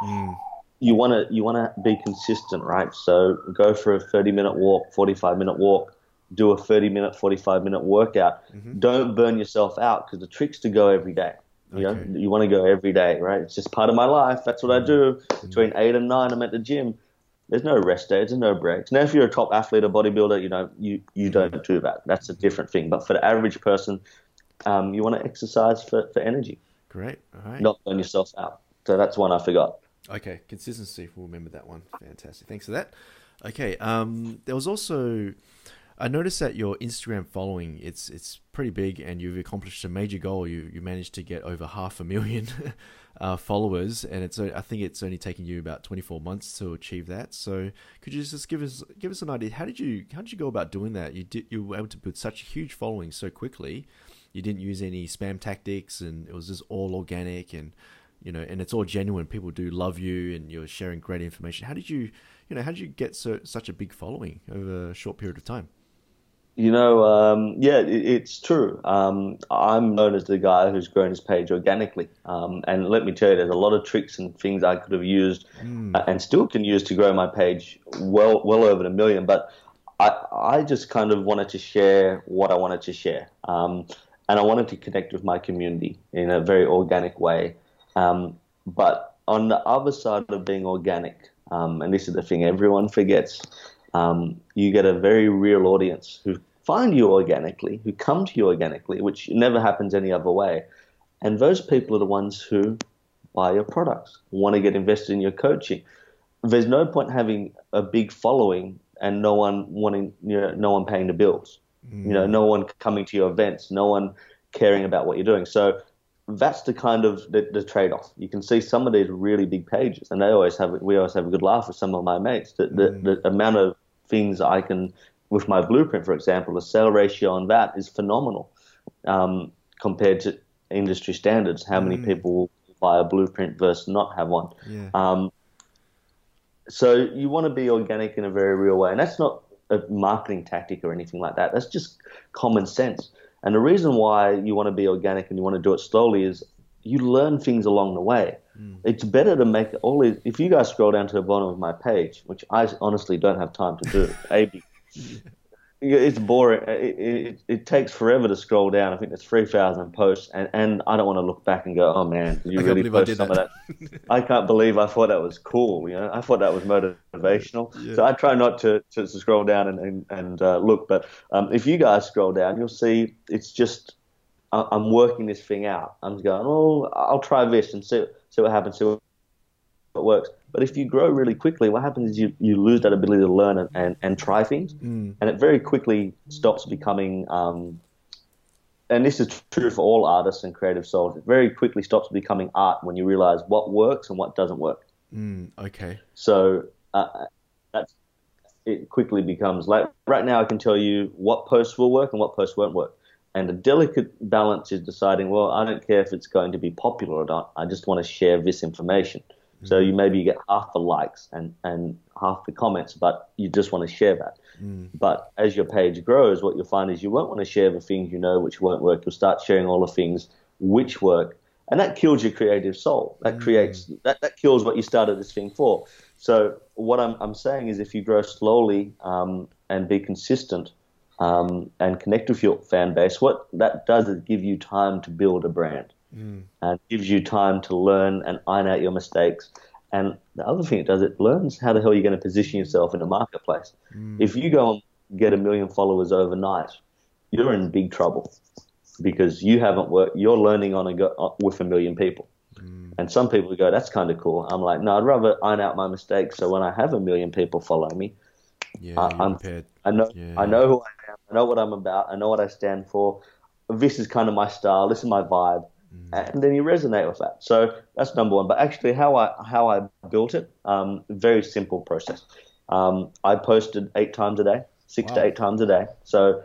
You want to you want to be consistent, right? So go for a 30 minute walk, 45 minute walk, do a 30 minute, 45 minute workout. Mm-hmm. Don't burn yourself out because the trick's to go every day. You Okay. know, you want to go every day, right? It's just part of my life. That's what I do. Mm-hmm. Between mm-hmm. eight and nine, I'm at the gym. There's no rest days, there's no breaks. Now, if you're a top athlete or bodybuilder, you know, you, you don't do that. That's a different thing. But for the average person, um, you want to exercise for, for energy, Great. All right. not burn yourself out. So that's one I forgot. Okay, consistency. We'll remember that one. Fantastic. Thanks for that. Okay. Um, there was also, I noticed that your Instagram following it's it's pretty big, and you've accomplished a major goal. You you managed to get over half a million uh, followers, and it's I think it's only taken you about twenty four months to achieve that. So could you just give us give us an idea? How did you how did you go about doing that? You did you were able to build such a huge following so quickly. You didn't use any spam tactics, and it was just all organic and you know, and it's all genuine. People do love you, and you're sharing great information. How did you, you know, how did you get so such a big following over a short period of time? You know, um, yeah, it, it's true. Um, I'm known as the guy who's grown his page organically. Um, and let me tell you, there's a lot of tricks and things I could have used uh, and still can use to grow my page well, well over the million. But I, I just kind of wanted to share what I wanted to share. Um, and I wanted to connect with my community in a very organic way. Um, but on the other side of being organic, um, and this is the thing everyone forgets, um, you get a very real audience who find you organically, who come to you organically, which never happens any other way. And those people are the ones who buy your products, want to get invested in your coaching. There's no point having a big following and no one wanting, you know, no one paying the bills. You know, no one coming to your events, no one caring about what you're doing. So that's the kind of the, the trade-off. You can see some of these really big pages, and they always have. We always have a good laugh with some of my mates. The, the, the amount of things I can, with my blueprint, for example, the sale ratio on that is phenomenal um, compared to industry standards. How many people will buy a blueprint versus not have one? Yeah. Um, so you want to be organic in a very real way, and that's not a marketing tactic or anything like that. That's just common sense. And the reason why you want to be organic and you want to do it slowly is you learn things along the way. Mm. It's better to make all these. If you guys scroll down to the bottom of my page, which I honestly don't have time to do, A, be- it's boring. It, it, it takes forever to scroll down. I think there's 3,000 posts, and, and I don't want to look back and go, oh man, you I really did some that." of that? I can't believe I thought that was cool. You know, I thought that was motivational. So I try not to, to, scroll down and, and, and uh, look. But um, if you guys scroll down, you'll see it's just I- I'm working this thing out. I'm going, oh, I'll try this and see see what happens, see what it works. But if you grow really quickly, what happens is you, you lose that ability to learn and, and, and try things, and it very quickly stops becoming. Um, and this is true for all artists and creative souls. It very quickly stops becoming art when you realize what works and what doesn't work. Mm, okay. So uh, that's it. Quickly becomes like right now. I can tell you what posts will work and what posts won't work. And the delicate balance is deciding. Well, I don't care if it's going to be popular or not. I just want to share this information. So you maybe get half the likes and, and half the comments, but you just want to share that. But as your page grows, what you'll find is you won't want to share the things you know which won't work. You'll start sharing all the things which work, and that kills your creative soul. That creates that, that kills what you started this thing for. So what I'm I'm saying is, if you grow slowly um, and be consistent um, and connect with your fan base, what that does is give you time to build a brand and gives you time to learn and iron out your mistakes. And the other thing it does, it learns how the hell you're going to position yourself in a marketplace. If you go and get a million followers overnight, you're in big trouble because you haven't worked. You're learning on a go, uh, with a million people. And some people go, "That's kind of cool." I'm like, "No, I'd rather iron out my mistakes so when I have a million people following me, Yeah, I, I'm, prepared. I know Yeah, I know who I am. I know what I'm about. I know what I stand for. This is kind of my style. This is my vibe, Mm. And then you resonate with that. So that's number one. But actually, how I how I built it, um, very simple process. Um, I posted eight times a day, six to eight times a day. So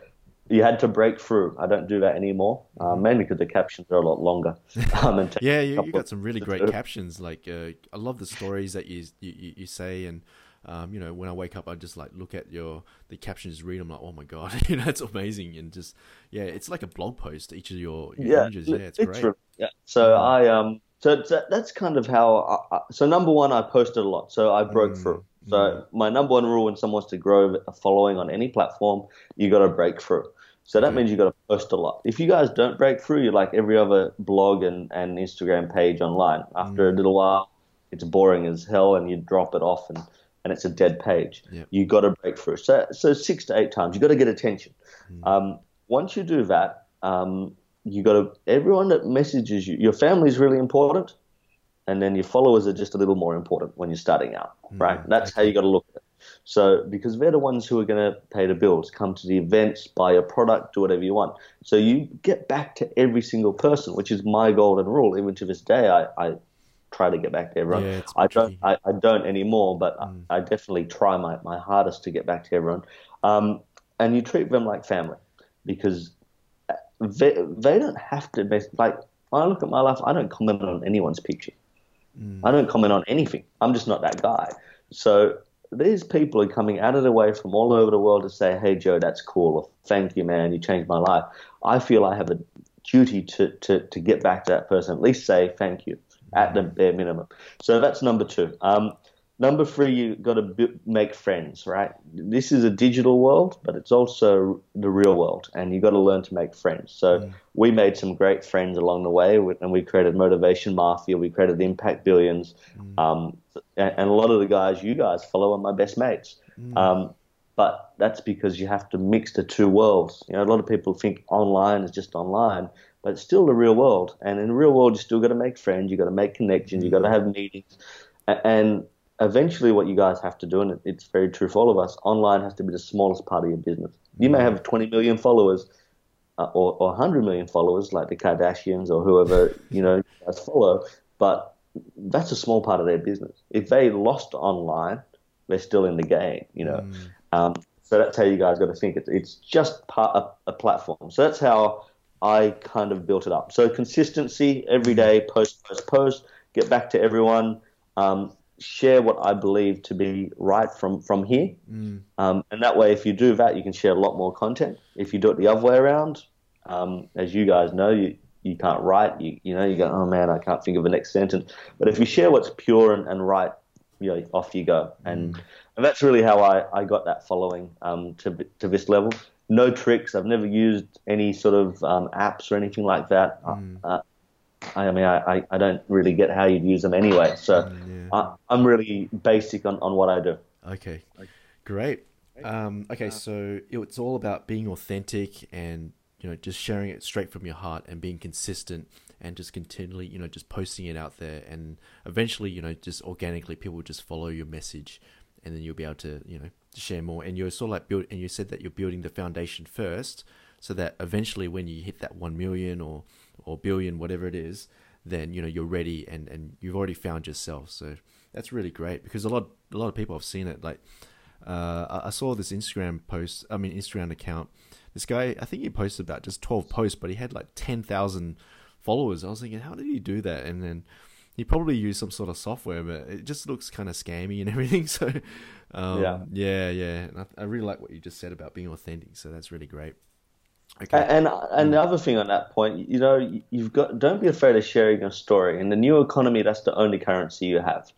you had to break through. I don't do that anymore, uh, mainly because the captions are a lot longer. Um, and Mm-hmm. Yeah, you, you got some really great captions. Like, uh, I love the stories that you you, you- you say, and um, you know, when I wake up, I just like look at your the captions, read them, like, oh my god, you know, it's amazing, and just yeah, it's like a blog post. Each of your, your yeah, images, yeah, it's it's great. Yeah. So I um so that's kind of how. I, so number one, I posted a lot, so I broke Mm, through. So my number one rule when someone wants to grow a following on any platform, you got to break through. So that Okay. means you got to post a lot. If you guys don't break through, you're like every other blog and, and Instagram page online. After Mm. a little while, it's boring as hell, and you drop it off, and, and it's a dead page. Yep. You got to break through. So so six to eight times, you've got to get attention. Mm. Um, once you do that, um, you got to everyone that messages you. Your family is really important, and then your followers are just a little more important when you're starting out, right? That's how you got to look at it. So because they're the ones who are going to pay the bills, come to the events, buy a product, do whatever you want. So you get back to every single person, which is my golden rule. Even to this day, I, I try to get back to everyone. Yeah, I don't. I, I don't anymore, but Mm. I, I definitely try my, my hardest to get back to everyone. Um, and you treat them like family because they, they don't have to mess, like when I look at my life, I don't comment on anyone's picture. Mm. I don't comment on anything. I'm just not that guy. So these people are coming out of their way from all over the world to say, "Hey Joe, that's cool," or "Thank you, man, you changed my life." I feel I have a duty to to, to get back to that person, at least say thank you at the bare minimum. So that's number two. Um, number three, you've got to b- make friends, right? This is a digital world, but it's also the real world, and you've got to learn to make friends. So we made some great friends along the way, and we created Motivation Mafia. We created the Impact Billions, um, and, and a lot of the guys you guys follow are my best mates. Um, but that's because you have to mix the two worlds. You know, a lot of people think online is just online, but it's still the real world. And in the real world, you still got to make friends, you got to make connections, you got to have meetings, and eventually, what you guys have to do, and it's very true for all of us, online has to be the smallest part of your business. You may have 20 million followers. Uh, or, or 100 million followers, like the Kardashians or whoever you know you guys follow, but that's a small part of their business. If they lost online, they're still in the game, you know. Um, so that's how you guys got to think. It's, it's just part of a platform. So that's how I kind of built it up. So consistency, every day, post, post, post, get back to everyone, um, share what I believe to be right from, from here. Um, and that way, if you do that, you can share a lot more content. If you do it the other way around, um, as you guys know, you, you can't write. You, you know, you go, oh man, I can't think of the next sentence. But if you share what's pure and, and right, you know, off you go. And, and that's really how I, I got that following um, to, to this level. No tricks. I've never used any sort of um, apps or anything like that. Uh, I mean, I, I, I don't really get how you'd use them anyway. So I, I'm really basic on, on what I do. Okay, great. Um, okay, so it's all about being authentic and you know just sharing it straight from your heart and being consistent and just continually you know just posting it out there and eventually you know just organically people will just follow your message and then you'll be able to you know share more and you're sort of like build and you said that you're building the foundation first so that eventually when you hit that 1 million or or billion whatever it is then you know you're ready and and you've already found yourself so that's really great because a lot a lot of people have seen it like uh, I- I saw this Instagram post, I mean Instagram account. This guy, I think he posted about just twelve posts, but he had like ten thousand followers. I was thinking, how did he do that? And then he probably used some sort of software, but it just looks kind of scammy and everything. So, um, Yeah. yeah, yeah. And I, I really like what you just said about being authentic. So that's really great. Okay. And and the other thing on that point, you know, you've got don't be afraid of sharing your story. In the new economy, that's the only currency you have.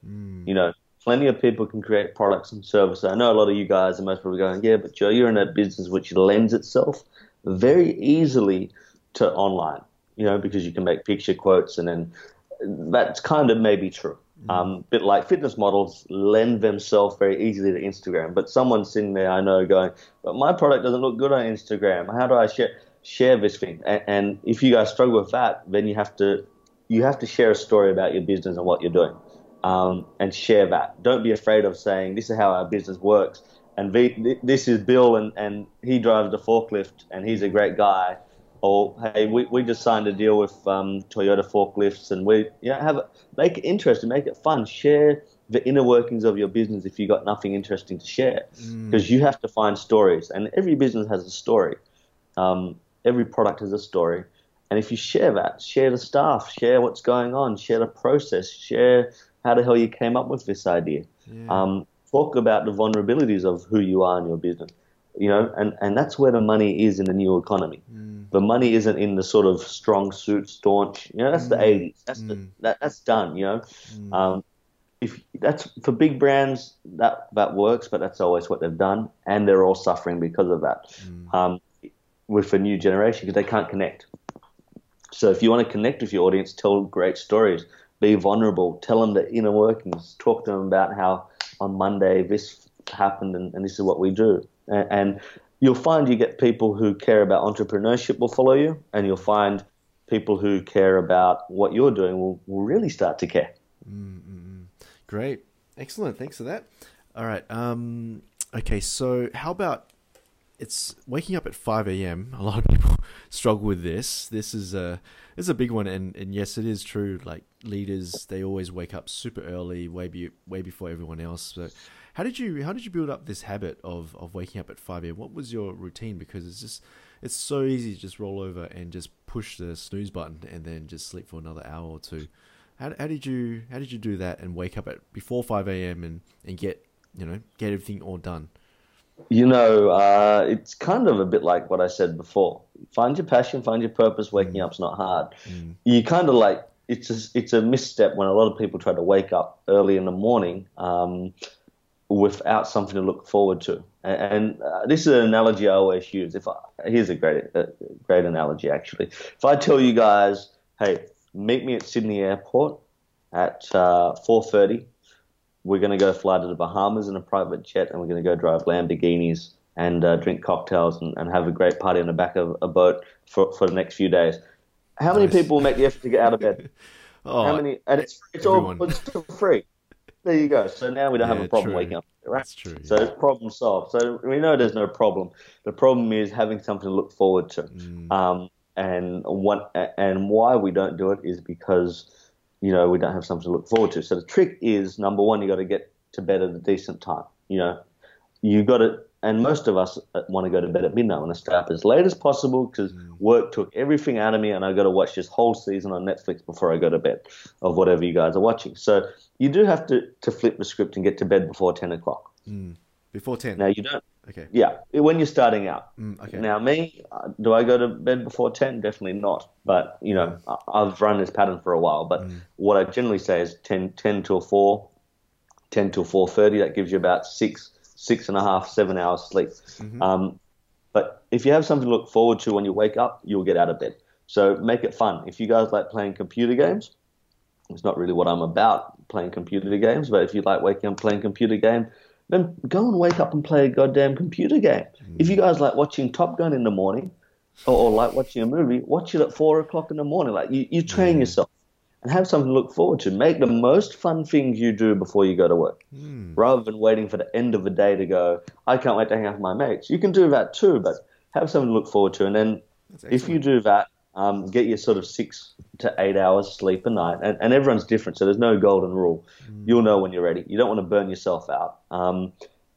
You know, plenty of people can create products and services. I know a lot of you guys are most probably going, yeah, but Joe, you're in a business which lends itself very easily to online. You know, because you can make picture quotes, and then that's kind of maybe true. Um, bit like fitness models lend themselves very easily to Instagram, but someone's sitting there I know going, but my product doesn't look good on Instagram. How do I share share this thing? And, and if you guys struggle with that, then you have to you have to share a story about your business and what you're doing, um, and share that. Don't be afraid of saying this is how our business works, and this is Bill, and, and he drives the forklift, and he's a great guy. Or hey, we, we just signed a deal with um, Toyota forklifts, and we you know, have it, make it interesting, make it fun. Share the inner workings of your business if you got nothing interesting to share, because you have to find stories, and every business has a story. Um, every product has a story, and if you share that, share the staff, share what's going on, share the process, share how the hell you came up with this idea. Um, talk about the vulnerabilities of who you are in your business. You know, and, and that's where the money is in the new economy. Mm. The money isn't in the sort of strong suit, staunch. You know, that's mm. the '80s. That's mm. the, that, that's done. You know, mm. um, if that's for big brands, that that works, but that's always what they've done, and they're all suffering because of that. Mm. Um, with a new generation, because they can't connect. So if you want to connect with your audience, tell great stories, be vulnerable, tell them the inner workings, talk to them about how on Monday this happened and, and this is what we do. And, and, you'll find you get people who care about entrepreneurship will follow you, and you'll find people who care about what you're doing will, will really start to care. Mm-hmm. Great. Excellent. Thanks for that. All right. Um, okay. So, how about it's waking up at 5 a.m. A lot of people struggle with this. This is a it's a big one, and, and yes, it is true. Like leaders, they always wake up super early, way be, way before everyone else. So, how did you how did you build up this habit of, of waking up at 5 a.m.? What was your routine? Because it's just it's so easy to just roll over and just push the snooze button and then just sleep for another hour or two. How, how did you how did you do that and wake up at before 5 a.m. and and get you know get everything all done? You know, uh, it's kind of a bit like what I said before. Find your passion, find your purpose. Waking mm. up's not hard. Mm. You kind of like it's a, it's a misstep when a lot of people try to wake up early in the morning um, without something to look forward to. And, and uh, this is an analogy I always use. If I, here's a great uh, great analogy actually. If I tell you guys, hey, meet me at Sydney Airport at uh, 4:30 we're going to go fly to the Bahamas in a private jet, and we're going to go drive Lamborghinis and uh, drink cocktails and, and, have a great party on the back of a boat for, for the next few days. How many nice. people make the effort to get out of bed? oh, How many? And it's it's everyone. all it's free. There you go. So now we don't yeah, have a problem true. waking up. Right? That's true. Yeah. So it's problem solved. So we know there's no problem. The problem is having something to look forward to. Mm. Um, and what and why we don't do it is because you know, we don't have something to look forward to. So the trick is number one, you got to get to bed at a decent time. You know, you got to, and most of us want to go to bed at midnight. I want to stay up as late as possible because mm. work took everything out of me, and I got to watch this whole season on Netflix before I go to bed of whatever you guys are watching. So you do have to to flip the script and get to bed before ten o'clock. Mm. Before ten. Now you don't. Okay. Yeah, when you're starting out. Mm, okay. Now me, uh, do I go to bed before ten? Definitely not. But you know, mm. I've run this pattern for a while. But mm. what I generally say is 10, 10 till four, 10 till four thirty. That gives you about six, six and a half, seven hours sleep. Mm-hmm. Um, but if you have something to look forward to when you wake up, you'll get out of bed. So make it fun. If you guys like playing computer games, it's not really what I'm about playing computer games. But if you like waking up playing computer game then go and wake up and play a goddamn computer game. Mm. If you guys like watching Top Gun in the morning, or, or, like watching a movie, watch it at four o'clock in the morning. Like you, you train mm. yourself and have something to look forward to. Make the most fun things you do before you go to work, mm. rather than waiting for the end of the day to go. I can't wait to hang out with my mates. You can do that too, but have something to look forward to. And then if you do that, um, get your sort of six to eight hours sleep a night, and, and everyone's different, so there's no golden rule. Mm. You'll know when you're ready. You don't want to burn yourself out, um,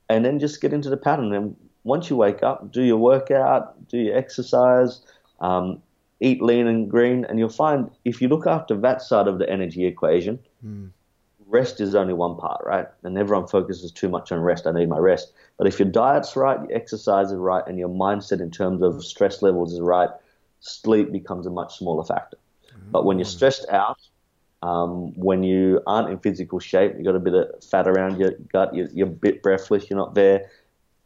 and then just get into the pattern. And once you wake up, do your workout, do your exercise, um, eat lean and green, and you'll find if you look after that side of the energy equation, mm. rest is only one part, right? And everyone focuses too much on rest. I need my rest, but if your diet's right, your exercise is right, and your mindset in terms of stress levels is right sleep becomes a much smaller factor. Mm-hmm. But when you're stressed out, um, when you aren't in physical shape, you've got a bit of fat around your gut, you're, you're a bit breathless, you're not there,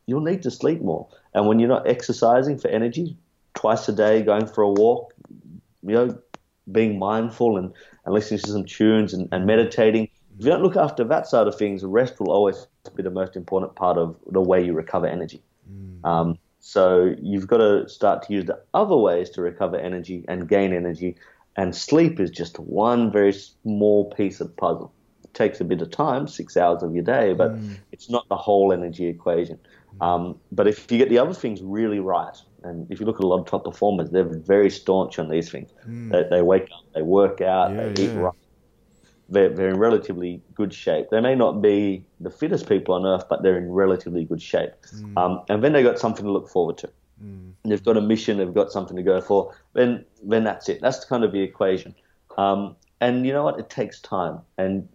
you'll need to sleep more. And when you're not exercising for energy twice a day, going for a walk, you know, being mindful and, and listening to some tunes and, and meditating, if you don't look after that side of things, rest will always be the most important part of the way you recover energy. Mm. Um, so you've got to start to use the other ways to recover energy and gain energy. And sleep is just one very small piece of puzzle. It takes a bit of time, six hours of your day, but mm. it's not the whole energy equation. Mm. Um, but if you get the other things really right, and if you look at a lot of top performers, they're very staunch on these things. Mm. They, they, wake up, they work out, yeah, they eat yeah. right, they're, they're in relatively good shape. They may not be the fittest people on earth, but they're in relatively good shape. Mm. Um, and then they've got something to look forward to. Mm. They've got a mission, they've got something to go for. Then, then that's it. That's kind of the equation. Um, and you know what? It takes time. And,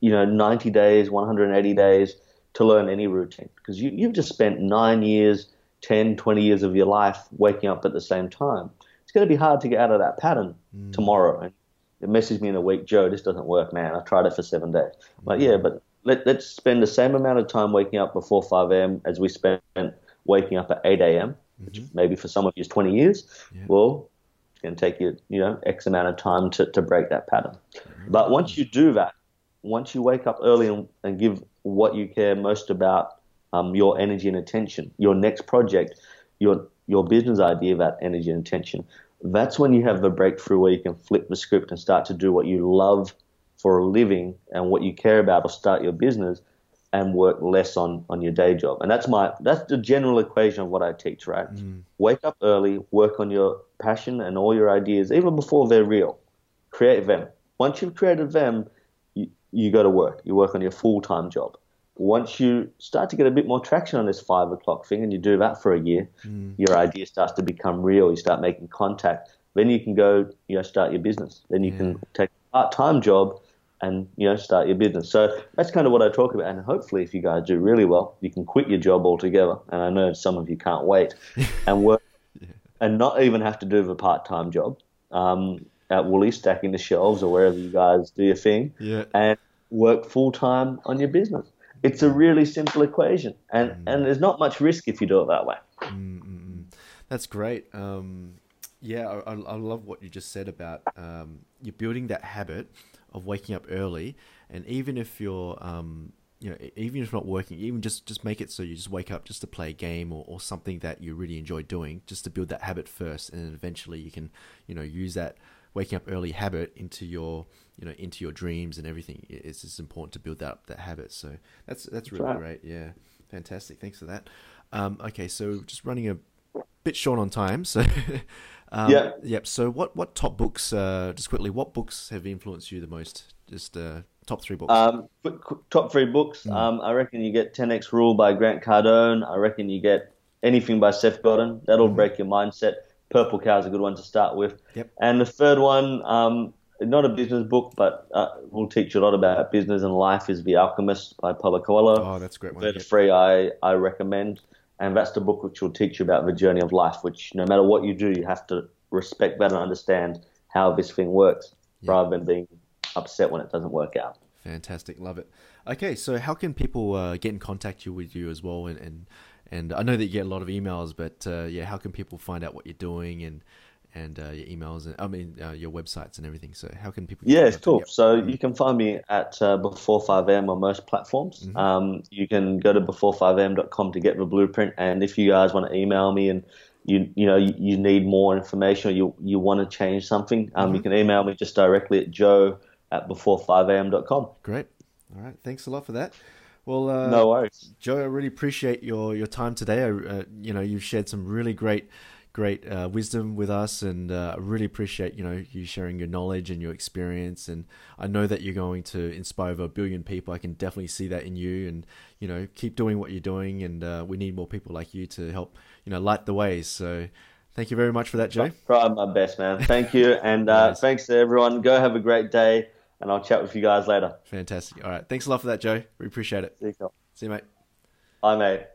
you know, 90 days, 180 days, to learn any routine because you, you've just spent nine years, 10, 20 years of your life waking up at the same time. It's going to be hard to get out of that pattern mm. tomorrow. And it messaged me in a week, Joe, this doesn't work, man. I tried it for seven days. Mm. But yeah, but let, us spend the same amount of time waking up before 5 a.m. as we spent waking up at 8 a.m., which mm-hmm. maybe for some of you is 20 years. Yeah. Well, it's going to take you, you know, X amount of time to, to break that pattern. Mm-hmm. But once you do that, once you wake up early and, and give what you care most about um, your energy and attention, your next project, your your business idea about energy and attention, that's when you have the breakthrough where you can flip the script and start to do what you love for a living and what you care about or start your business and work less on, on your day job. And that's my that's the general equation of what I teach, right? Mm. Wake up early, work on your passion and all your ideas, even before they're real. Create them. Once you've created them, you, you go to work. You work on your full time job. Once you start to get a bit more traction on this five o'clock thing and you do that for a year, mm. your idea starts to become real. You start making contact. Then you can go, you know, start your business. Then you yeah. can take a part time job and you know start your business. So that's kind of what I talk about. And hopefully, if you guys do really well, you can quit your job altogether. And I know some of you can't wait and work yeah. and not even have to do the part time job um, at Woolly stacking the shelves or wherever you guys do your thing. Yeah. And work full time on your business. It's a really simple equation, and mm. and there's not much risk if you do it that way. Mm-mm. That's great. Um, yeah, I, I, love what you just said about um, you're building that habit of waking up early, and even if you're um, you know, even if not working, even just just make it so you just wake up just to play a game or, or something that you really enjoy doing, just to build that habit first, and then eventually you can, you know, use that waking up early habit into your, you know, into your dreams and everything. It's just important to build that that habit. So that's that's really right. great. Yeah, fantastic. Thanks for that. Um, okay, so just running a bit short on time, so Um, yeah. Yep. So, what what top books? Uh, just quickly, what books have influenced you the most? Just uh, top three books. Um, top three books. Mm. Um, I reckon you get 10x Rule by Grant Cardone. I reckon you get anything by Seth Godin. That'll mm. break your mindset. Purple Cow is a good one to start with. Yep. And the third one, um, not a business book, but uh, will teach you a lot about business and life, is The Alchemist by Paulo Coelho. Oh, that's a great one. Third free, I, I recommend and that's the book which will teach you about the journey of life. Which no matter what you do, you have to respect that and understand how this thing works, yeah. rather than being upset when it doesn't work out. Fantastic, love it. Okay, so how can people uh, get in contact with you as well? And, and and I know that you get a lot of emails, but uh, yeah, how can people find out what you're doing and and uh, your emails and I mean uh, your websites and everything. So how can people? Yeah, it's cool. So you can find me at uh, before five am on most platforms. Mm-hmm. Um, you can go to before5am.com to get the blueprint, and if you guys want to email me and you you know you, you need more information or you you want to change something, um, mm-hmm. you can email me just directly at joe at before5am.com. Great. All right. Thanks a lot for that. Well, uh, no worries, Joe. I really appreciate your your time today. I, uh, you know, you've shared some really great great uh, wisdom with us, and uh, I really appreciate you know you sharing your knowledge and your experience. And I know that you're going to inspire over a billion people. I can definitely see that in you, and you know keep doing what you're doing. And uh, we need more people like you to help you know light the way. So. Thank you very much for that, Joe. Try my best, man. Thank you, and uh, nice. thanks to everyone. Go have a great day, and I'll chat with you guys later. Fantastic. All right, thanks a lot for that, Joe. We appreciate it. See you, See you mate. Bye, mate.